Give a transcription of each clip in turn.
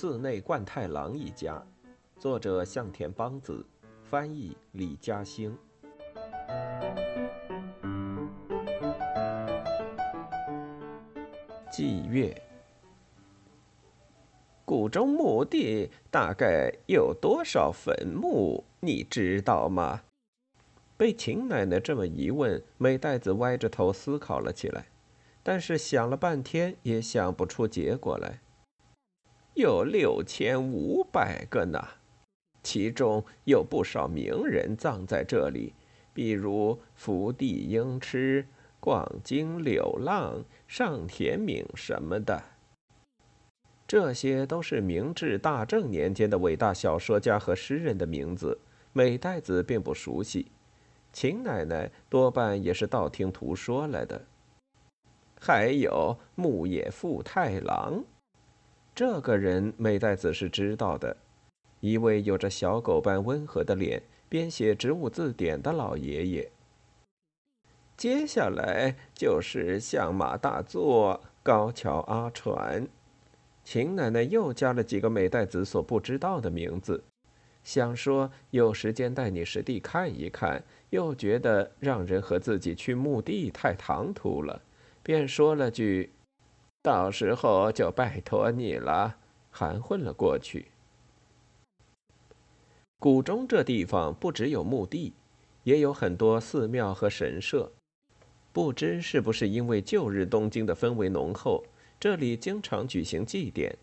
寺内贯太郎一家，作者向田邦子，翻译李嘉兴。祭月，谷中墓地大概有多少坟墓？你知道吗？被秦奶奶这么一问，美代子歪着头思考了起来，但是想了半天也想不出结果来。有六千五百个呢，其中有不少名人葬在这里，比如福地英痴、广津柳浪、上田敏什么的。这些都是明治大正年间的伟大小说家和诗人的名字，美代子并不熟悉，秦奶奶多半也是道听途说来的。还有木野富太郎。这个人美代子是知道的，一位有着小狗般温和的脸、编写植物字典的老爷爷。接下来就是相马大作、高桥阿传。秦奶奶又加了几个美代子所不知道的名字，想说有时间带你实地看一看，又觉得让人和自己去墓地太唐突了，便说了句。到时候就拜托你了，含混了过去。谷中这地方不只有墓地，也有很多寺庙和神社。不知是不是因为旧日东京的氛围浓厚，这里经常举行祭典。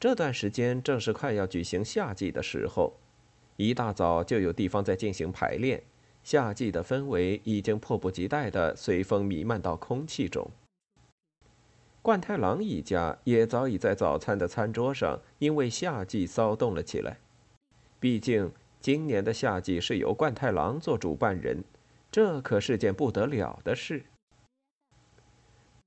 这段时间正是快要举行夏季的时候，一大早就有地方在进行排练。夏季的氛围已经迫不及待地随风弥漫到空气中。冠太郎一家也早已在早餐的餐桌上因为夏季骚动了起来。毕竟今年的夏季是由冠太郎做主办人，这可是件不得了的事。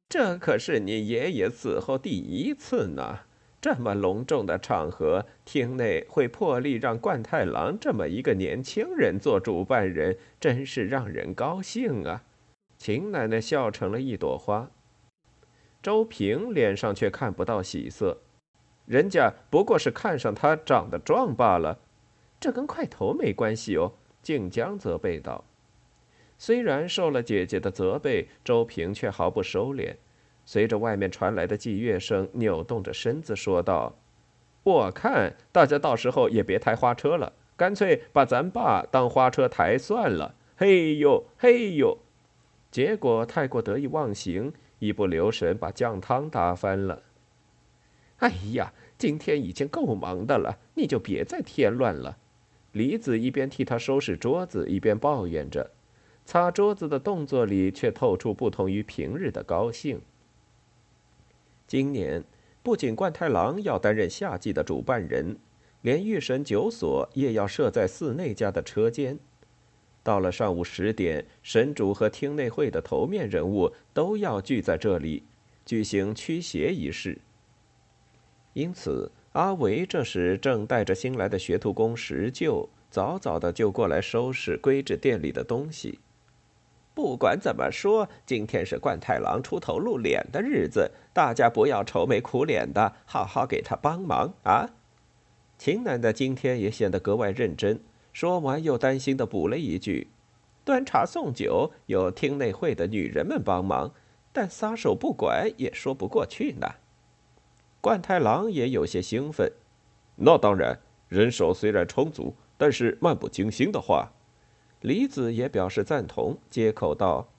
这可是你爷爷死后第一次呢！这么隆重的场合，厅内会破例让冠太郎这么一个年轻人做主办人，真是让人高兴啊！秦奶奶笑成了一朵花。周平脸上却看不到喜色，人家不过是看上他长得壮罢了，这跟块头没关系哦。静江责备道。虽然受了姐姐的责备，周平却毫不收敛，随着外面传来的祭乐声，扭动着身子说道：“我看大家到时候也别抬花车了，干脆把咱爸当花车抬算了。”嘿呦嘿呦，结果太过得意忘形。一不留神把酱汤打翻了。哎呀，今天已经够忙的了，你就别再添乱了。李子一边替他收拾桌子，一边抱怨着，擦桌子的动作里却透出不同于平日的高兴。今年不仅冠太郎要担任夏季的主办人，连御神酒所也要设在寺内家的车间。到了上午十点，神主和厅内会的头面人物都要聚在这里，举行驱邪仪式。因此，阿维这时正带着新来的学徒工石臼，早早的就过来收拾归置店里的东西。不管怎么说，今天是冠太郎出头露脸的日子，大家不要愁眉苦脸的，好好给他帮忙啊！秦奶奶今天也显得格外认真。说完，又担心的补了一句：“端茶送酒有厅内会的女人们帮忙，但撒手不管也说不过去呢。”冠太郎也有些兴奋：“那当然，人手虽然充足，但是漫不经心的话。”李子也表示赞同，接口道：“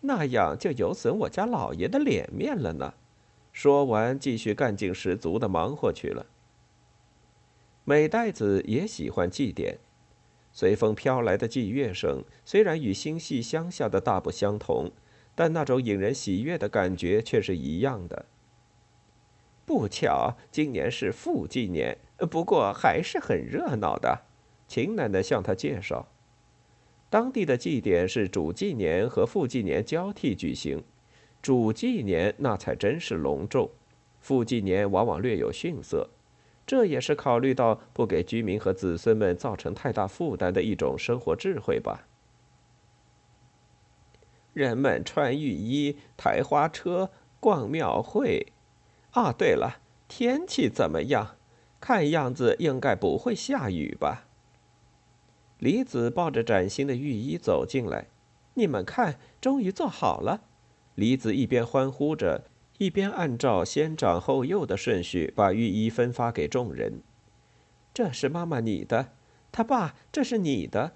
那样就有损我家老爷的脸面了呢。”说完，继续干劲十足的忙活去了。美代子也喜欢祭典。随风飘来的祭乐声，虽然与星系乡下的大不相同，但那种引人喜悦的感觉却是一样的。不巧，今年是复祭年，不过还是很热闹的。秦奶奶向他介绍，当地的祭典是主祭年和复祭年交替举行，主祭年那才真是隆重，复祭年往往略有逊色。这也是考虑到不给居民和子孙们造成太大负担的一种生活智慧吧。人们穿浴衣、抬花车、逛庙会。啊，对了，天气怎么样？看样子应该不会下雨吧。李子抱着崭新的浴衣走进来，你们看，终于做好了。李子一边欢呼着，一边按照先长后幼的顺序把浴衣分发给众人。这是妈妈你的，他爸，这是你的。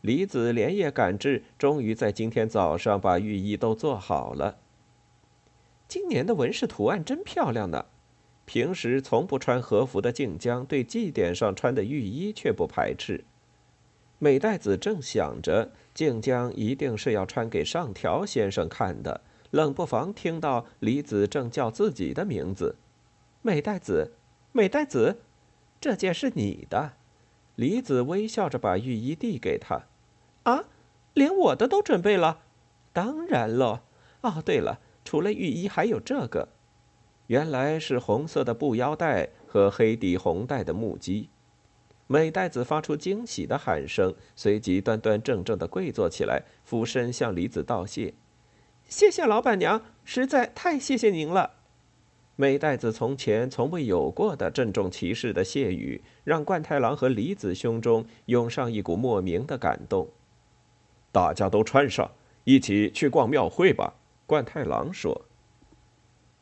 李子连夜赶制，终于在今天早上把浴衣都做好了。今年的纹饰图案真漂亮呢。平时从不穿和服的静江，对祭典上穿的浴衣却不排斥。美代子正想着静江一定是要穿给上条先生看的，冷不防听到李子正叫自己的名字：“美代子，美代子，这件是你的。”李子微笑着把浴衣递给他：“啊，连我的都准备了？当然了。哦，对了，除了浴衣，还有这个。”原来是红色的布腰带和黑底红带的木屐。美代子发出惊喜的喊声，随即端端正正的跪坐起来，俯身向李子道谢：“谢谢老板娘，实在太谢谢您了。”美代子从前从未有过的郑重其事的谢语，让冠太郎和李子胸中涌上一股莫名的感动。大家都穿上，一起去逛庙会吧。”冠太郎说。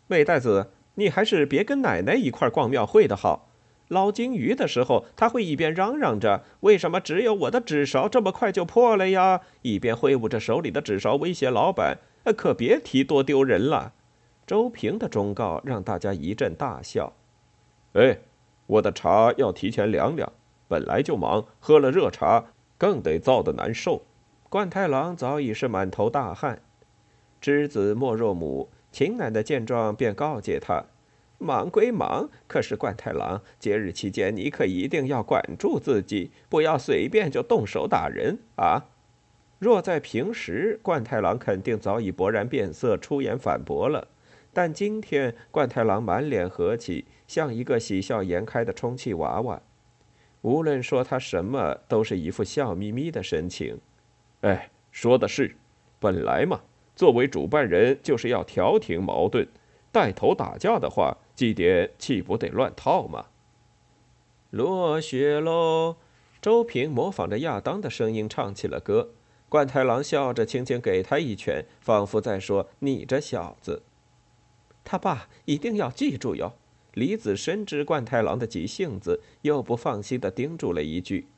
美代子，你还是别跟奶奶一块逛庙会的好。捞金鱼的时候，他会一边嚷嚷着“为什么只有我的纸勺这么快就破了呀”，一边挥舞着手里的纸勺威胁老板：“可别提多丢人了。”周平的忠告让大家一阵大笑。哎，我的茶要提前凉凉，本来就忙，喝了热茶更得燥得难受。冠太郎早已是满头大汗。知子莫若母。秦奶奶见状，便告诫他：“忙归忙，可是冠太郎，节日期间你可一定要管住自己，不要随便就动手打人啊！”若在平时，冠太郎肯定早已勃然变色，出言反驳了。但今天，冠太郎满脸和气，像一个喜笑颜开的充气娃娃，无论说他什么，都是一副笑眯眯的神情。哎，说的是，本来嘛。作为主办人，就是要调停矛盾，带头打架的话，祭典岂不得乱套吗？落雪喽！周平模仿着亚当的声音唱起了歌。冠太郎笑着，轻轻给他一拳，仿佛在说：“你这小子。”他爸一定要记住哟。李子深知冠太郎的急性子，又不放心的叮嘱了一句：“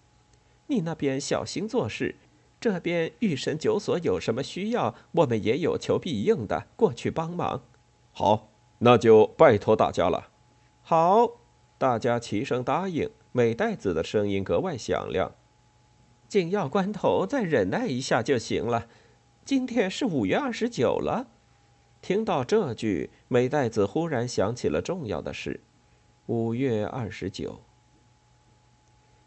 你那边小心做事。”这边御神酒所有什么需要，我们也有求必应的，过去帮忙。好，那就拜托大家了。好，大家齐声答应。美代子的声音格外响亮。紧要关头，再忍耐一下就行了。今天是五月二十九了。听到这句，美代子忽然想起了重要的事：五月二十九。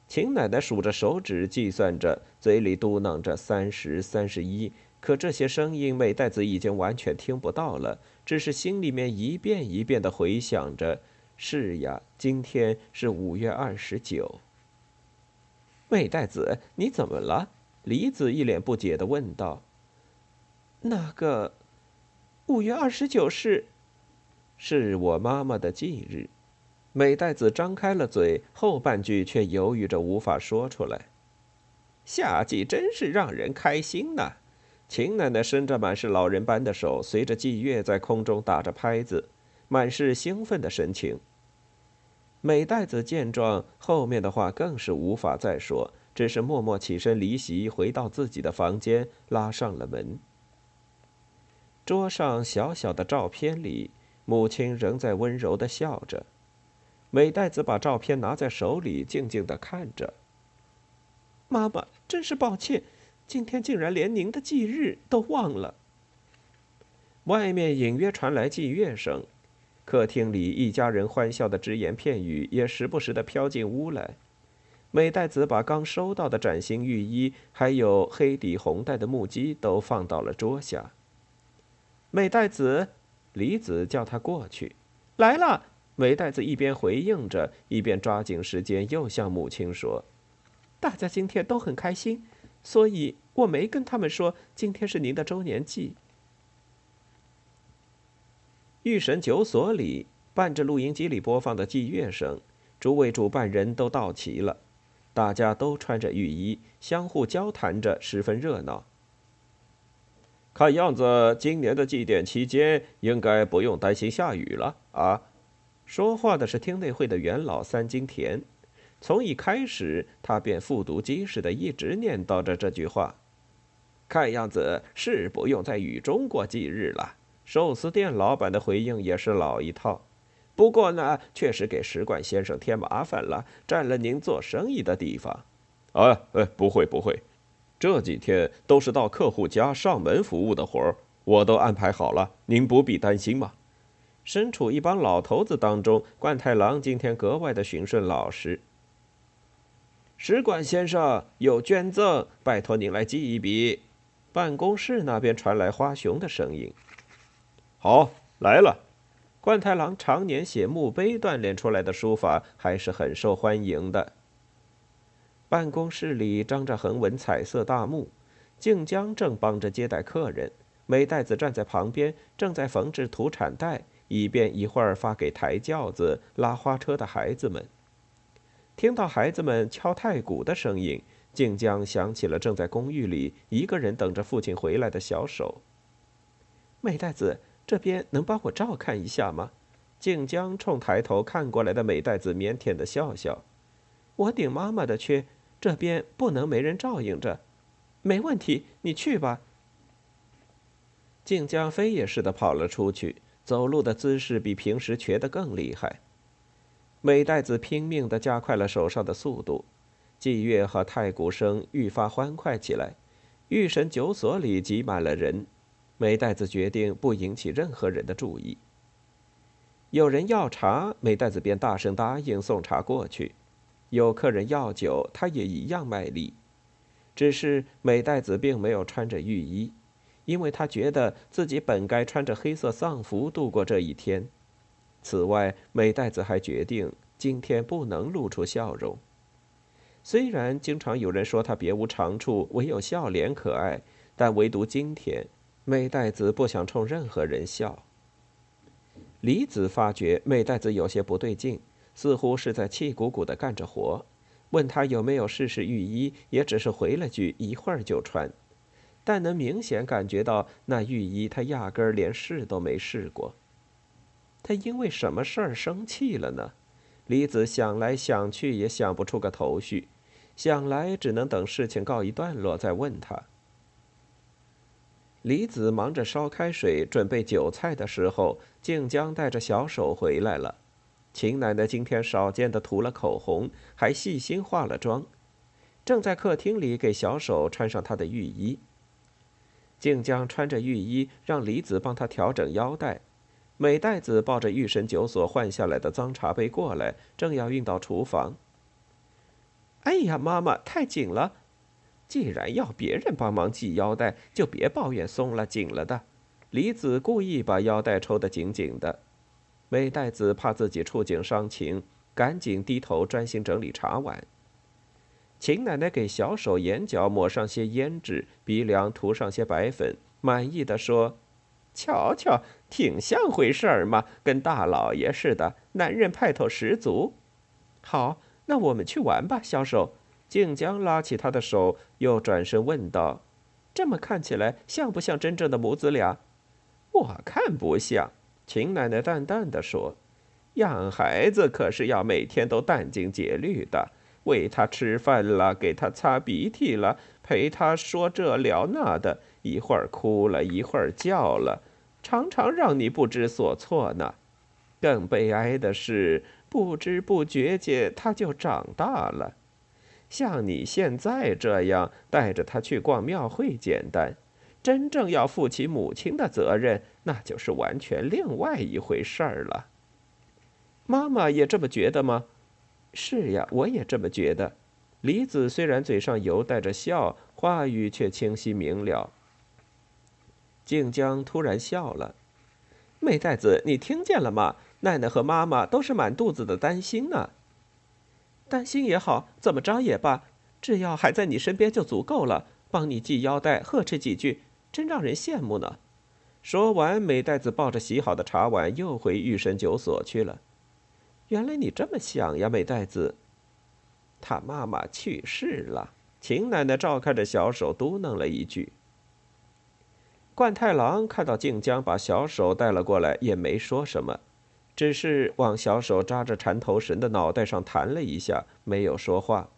秦奶奶数着手指，计算着，嘴里嘟囔着“三十三十一”。可这些声音，美代子已经完全听不到了，只是心里面一遍一遍的回想着：“是呀，今天是五月二十九。”美代子，你怎么了？李子一脸不解的问道。“那个，五月二十九是，是我妈妈的忌日。”美代子张开了嘴，后半句却犹豫着无法说出来。夏季真是让人开心呐！秦奶奶伸着满是老人般的手，随着祭月在空中打着拍子，满是兴奋的神情。美代子见状，后面的话更是无法再说，只是默默起身离席，回到自己的房间，拉上了门。桌上小小的照片里，母亲仍在温柔的笑着。美代子把照片拿在手里，静静的看着。妈妈，真是抱歉，今天竟然连您的忌日都忘了。外面隐约传来祭乐声，客厅里一家人欢笑的只言片语也时不时的飘进屋来。美代子把刚收到的崭新浴衣，还有黑底红带的木屐都放到了桌下。美代子，李子叫他过去，来了。美代子一边回应着，一边抓紧时间，又向母亲说：“大家今天都很开心，所以我没跟他们说今天是您的周年祭。”御神酒所里，伴着录音机里播放的祭乐声，诸位主办人都到齐了，大家都穿着浴衣，相互交谈着，十分热闹。看样子，今年的祭典期间应该不用担心下雨了啊！说话的是厅内会的元老三金田。从一开始，他便复读机似的一直念叨着这句话。看样子是不用在雨中过祭日了。寿司店老板的回应也是老一套，不过呢，确实给使馆先生添麻烦了，占了您做生意的地方。啊，哎，不会不会。这几天都是到客户家上门服务的活儿，我都安排好了，您不必担心嘛。身处一帮老头子当中，冠太郎今天格外的循顺老实。使馆先生有捐赠，拜托您来记一笔。办公室那边传来花熊的声音：“好，来了。”冠太郎常年写墓碑锻炼出来的书法还是很受欢迎的。办公室里张着横纹彩色大幕，静江正帮着接待客人，美代子站在旁边，正在缝制土产袋，以便一会儿发给抬轿子、拉花车的孩子们。听到孩子们敲太鼓的声音，静江想起了正在公寓里一个人等着父亲回来的小手。美代子，这边能帮我照看一下吗？静江冲抬头看过来的美代子腼腆的笑笑：“我顶妈妈的缺。”这边不能没人照应着，没问题，你去吧。静江飞也似的跑了出去，走路的姿势比平时瘸得更厉害。美代子拼命的加快了手上的速度，祭乐和太鼓声愈发欢快起来。御神酒所里挤满了人，美代子决定不引起任何人的注意。有人要茶，美代子便大声答应送茶过去。有客人要酒，他也一样卖力。只是美代子并没有穿着浴衣，因为他觉得自己本该穿着黑色丧服度过这一天。此外，美代子还决定今天不能露出笑容。虽然经常有人说他别无长处，唯有笑脸可爱，但唯独今天，美代子不想冲任何人笑。李子发觉美代子有些不对劲。似乎是在气鼓鼓地干着活，问他有没有试试浴衣，也只是回了句“一会儿就穿”，但能明显感觉到那浴衣他压根儿连试都没试过。他因为什么事儿生气了呢？李子想来想去也想不出个头绪，想来只能等事情告一段落再问他。李子忙着烧开水准备酒菜的时候，静江带着小手回来了。秦奶奶今天少见的涂了口红，还细心化了妆，正在客厅里给小手穿上她的浴衣。静江穿着浴衣，让李子帮她调整腰带。美代子抱着御神酒所换下来的脏茶杯过来，正要运到厨房。哎呀，妈妈太紧了！既然要别人帮忙系腰带，就别抱怨松了紧了的。李子故意把腰带抽得紧紧的。美代子怕自己触景伤情，赶紧低头专心整理茶碗。秦奶奶给小手眼角抹上些胭脂，鼻梁涂上些白粉，满意的说：“瞧瞧，挺像回事儿嘛，跟大老爷似的，男人派头十足。”好，那我们去玩吧，小手。静江拉起他的手，又转身问道：“这么看起来，像不像真正的母子俩？”我看不像。秦奶奶淡淡的说：“养孩子可是要每天都殚精竭虑的，喂他吃饭了，给他擦鼻涕了，陪他说这聊那的，一会儿哭了，一会儿叫了，常常让你不知所措呢。更悲哀的是，不知不觉间他就长大了。像你现在这样带着他去逛庙会简单。”真正要负起母亲的责任，那就是完全另外一回事儿了。妈妈也这么觉得吗？是呀，我也这么觉得。李子虽然嘴上犹带着笑，话语却清晰明了。静江突然笑了：“美代子，你听见了吗？奶奶和妈妈都是满肚子的担心呢。担心也好，怎么着也罢，只要还在你身边就足够了，帮你系腰带，呵斥几句。”真让人羡慕呢。说完，美代子抱着洗好的茶碗又回御神酒所去了。原来你这么想呀，美代子。他妈妈去世了。秦奶奶照看着小手，嘟囔了一句。冠太郎看到静江把小手带了过来，也没说什么，只是往小手扎着缠头绳的脑袋上弹了一下，没有说话。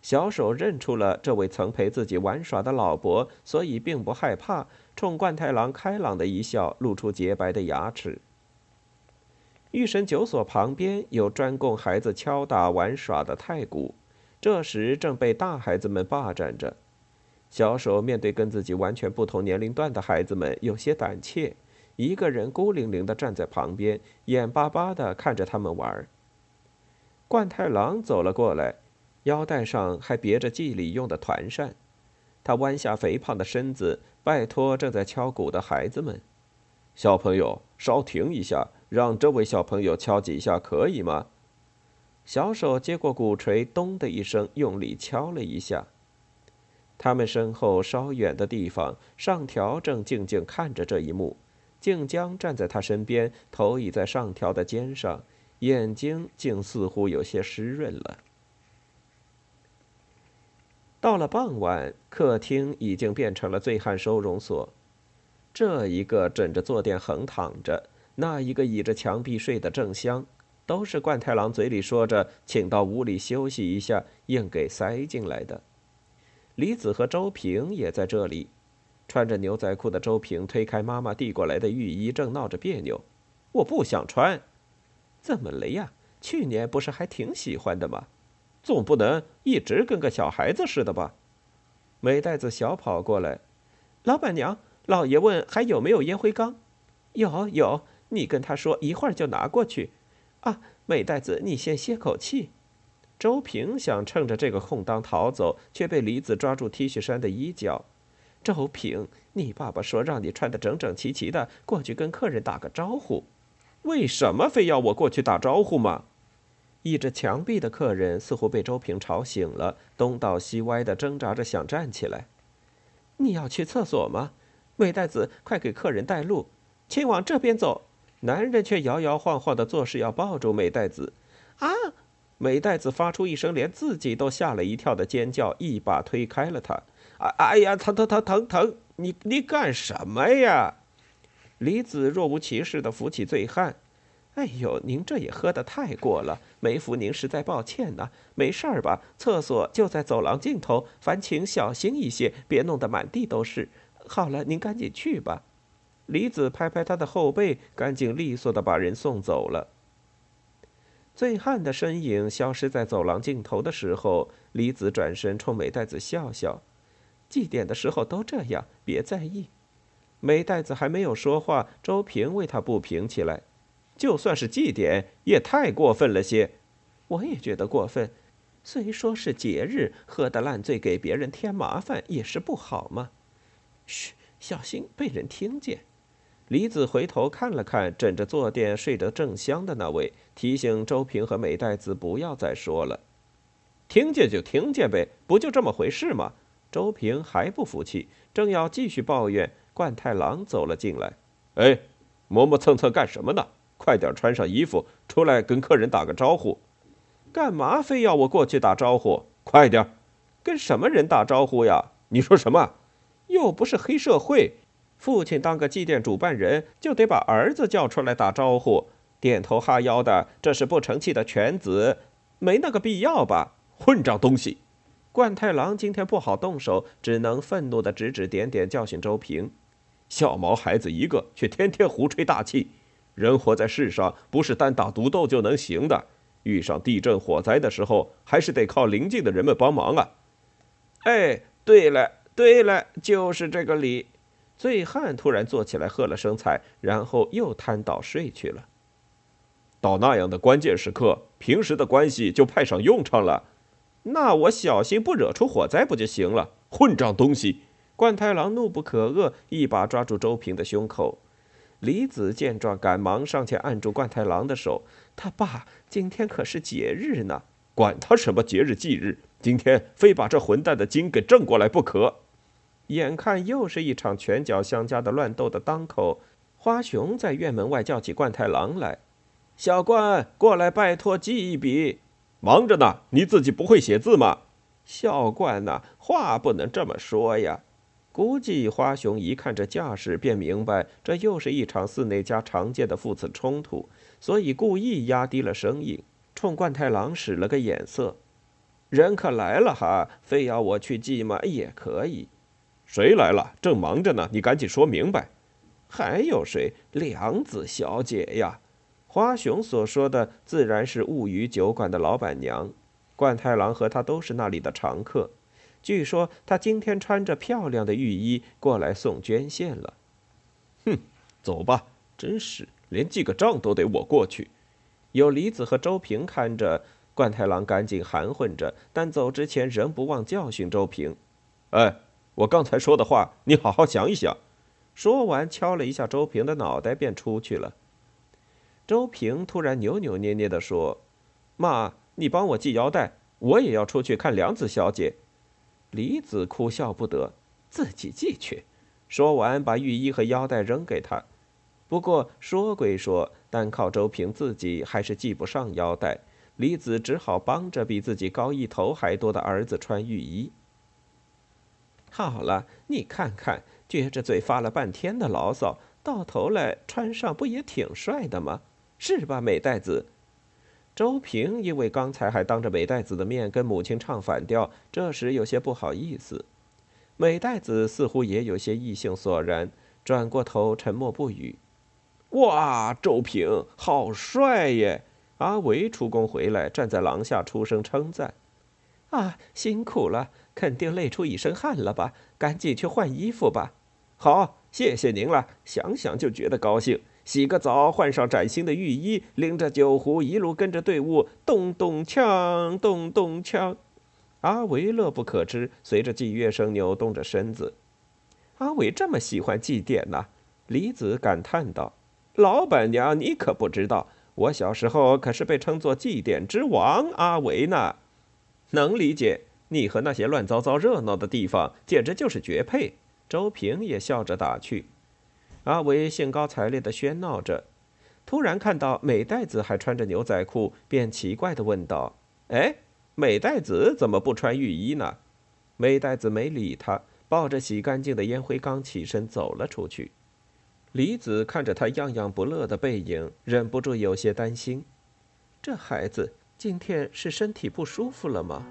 小手认出了这位曾陪自己玩耍的老伯，所以并不害怕，冲冠太郎开朗的一笑，露出洁白的牙齿。御神酒所旁边有专供孩子敲打玩耍的太鼓，这时正被大孩子们霸占着。小手面对跟自己完全不同年龄段的孩子们，有些胆怯，一个人孤零零地站在旁边，眼巴巴地看着他们玩。冠太郎走了过来。腰带上还别着祭礼用的团扇，他弯下肥胖的身子，拜托正在敲鼓的孩子们：“小朋友，稍停一下，让这位小朋友敲几下，可以吗？”小手接过鼓槌，咚的一声，用力敲了一下。他们身后稍远的地方，上条正静静看着这一幕。静江站在他身边，头倚在上条的肩上，眼睛竟似乎有些湿润了。到了傍晚，客厅已经变成了醉汉收容所。这一个枕着坐垫横躺着，那一个倚着墙壁睡得正香，都是冠太郎嘴里说着请到屋里休息一下，硬给塞进来的。李子和周平也在这里。穿着牛仔裤的周平推开妈妈递过来的浴衣，正闹着别扭。我不想穿。怎么了呀？去年不是还挺喜欢的吗？总不能一直跟个小孩子似的吧？美袋子小跑过来，老板娘，老爷问还有没有烟灰缸？有有，你跟他说一会儿就拿过去。啊，美袋子，你先歇口气。周平想趁着这个空当逃走，却被李子抓住 T 恤衫的衣角。周平，你爸爸说让你穿得整整齐齐的过去跟客人打个招呼，为什么非要我过去打招呼吗？倚着墙壁的客人似乎被周平吵醒了，东倒西歪的挣扎着想站起来。你要去厕所吗？美代子，快给客人带路，请往这边走。男人却摇摇晃晃的做事要抱住美代子。啊！美代子发出一声连自己都吓了一跳的尖叫，一把推开了他。哎哎呀，疼疼疼疼疼！你你干什么呀？李子若无其事的扶起醉汉。哎呦，您这也喝得太过了，没扶您实在抱歉呐。没事儿吧？厕所就在走廊尽头，烦请小心一些，别弄得满地都是。好了，您赶紧去吧。李子拍拍他的后背，干净利索的把人送走了。醉汉的身影消失在走廊尽头的时候，李子转身冲美袋子笑笑：“祭奠的时候都这样，别在意。”美袋子还没有说话，周平为他不平起来。就算是祭奠，也太过分了些。我也觉得过分。虽说是节日，喝得烂醉，给别人添麻烦也是不好嘛。嘘，小心被人听见。李子回头看了看枕着坐垫睡得正香的那位，提醒周平和美代子不要再说了。听见就听见呗，不就这么回事吗？周平还不服气，正要继续抱怨，冠太郎走了进来。哎，磨磨蹭蹭干什么呢？快点穿上衣服，出来跟客人打个招呼。干嘛非要我过去打招呼？快点，跟什么人打招呼呀？你说什么？又不是黑社会，父亲当个祭奠主办人就得把儿子叫出来打招呼，点头哈腰的，这是不成器的犬子，没那个必要吧？混账东西！冠太郎今天不好动手，只能愤怒的指指点点，教训周平。小毛孩子一个，却天天胡吹大气。人活在世上，不是单打独斗就能行的。遇上地震、火灾的时候，还是得靠邻近的人们帮忙啊！哎，对了，对了，就是这个理。醉汉突然坐起来，喝了声彩，然后又瘫倒睡去了。到那样的关键时刻，平时的关系就派上用场了。那我小心不惹出火灾不就行了？混账东西！冠太郎怒不可遏，一把抓住周平的胸口。李子见状，赶忙上前按住冠太郎的手。他爸，今天可是节日呢！管他什么节日忌日，今天非把这混蛋的筋给正过来不可！眼看又是一场拳脚相加的乱斗的当口，花熊在院门外叫起冠太郎来：“小冠，过来拜托记一笔。”“忙着呢，你自己不会写字吗？”“小冠呐，话不能这么说呀。”估计花熊一看这架势，便明白这又是一场寺内家常见的父子冲突，所以故意压低了声音，冲冠太郎使了个眼色。人可来了哈，非要我去记吗？也可以。谁来了？正忙着呢，你赶紧说明白。还有谁？良子小姐呀。花熊所说的自然是物语酒馆的老板娘。冠太郎和他都是那里的常客。据说他今天穿着漂亮的浴衣过来送捐献了。哼，走吧。真是，连记个账都得我过去。有李子和周平看着。冠太郎赶紧含混着，但走之前仍不忘教训周平：“哎，我刚才说的话，你好好想一想。”说完，敲了一下周平的脑袋，便出去了。周平突然扭扭捏捏地说：“妈，你帮我系腰带，我也要出去看梁子小姐。”李子哭笑不得：“自己系去。”说完，把浴衣和腰带扔给他。不过说归说，单靠周平自己还是系不上腰带。李子只好帮着比自己高一头还多的儿子穿浴衣。好了，你看看，撅着嘴发了半天的牢骚，到头来穿上不也挺帅的吗？是吧，美代子？周平因为刚才还当着美代子的面跟母亲唱反调，这时有些不好意思。美代子似乎也有些意兴索然，转过头沉默不语。哇，周平好帅耶！阿维出宫回来，站在廊下出声称赞：“啊，辛苦了，肯定累出一身汗了吧？赶紧去换衣服吧。”“好，谢谢您了，想想就觉得高兴。洗个澡，换上崭新的浴衣，拎着酒壶，一路跟着队伍，咚咚锵，咚咚锵。”阿维乐不可支，随着祭乐声扭动着身子。阿维这么喜欢祭奠呢？李子感叹道：“老板娘，你可不知道。”我小时候可是被称作祭典之王阿维呢，能理解你和那些乱糟糟热闹的地方简直就是绝配。周平也笑着打趣。阿维兴高采烈地喧闹着，突然看到美代子还穿着牛仔裤，便奇怪地问道：“哎，美代子怎么不穿浴衣呢？”美代子没理他，抱着洗干净的烟灰缸起身走了出去。李子看着他样样不乐的背影，忍不住有些担心：这孩子今天是身体不舒服了吗？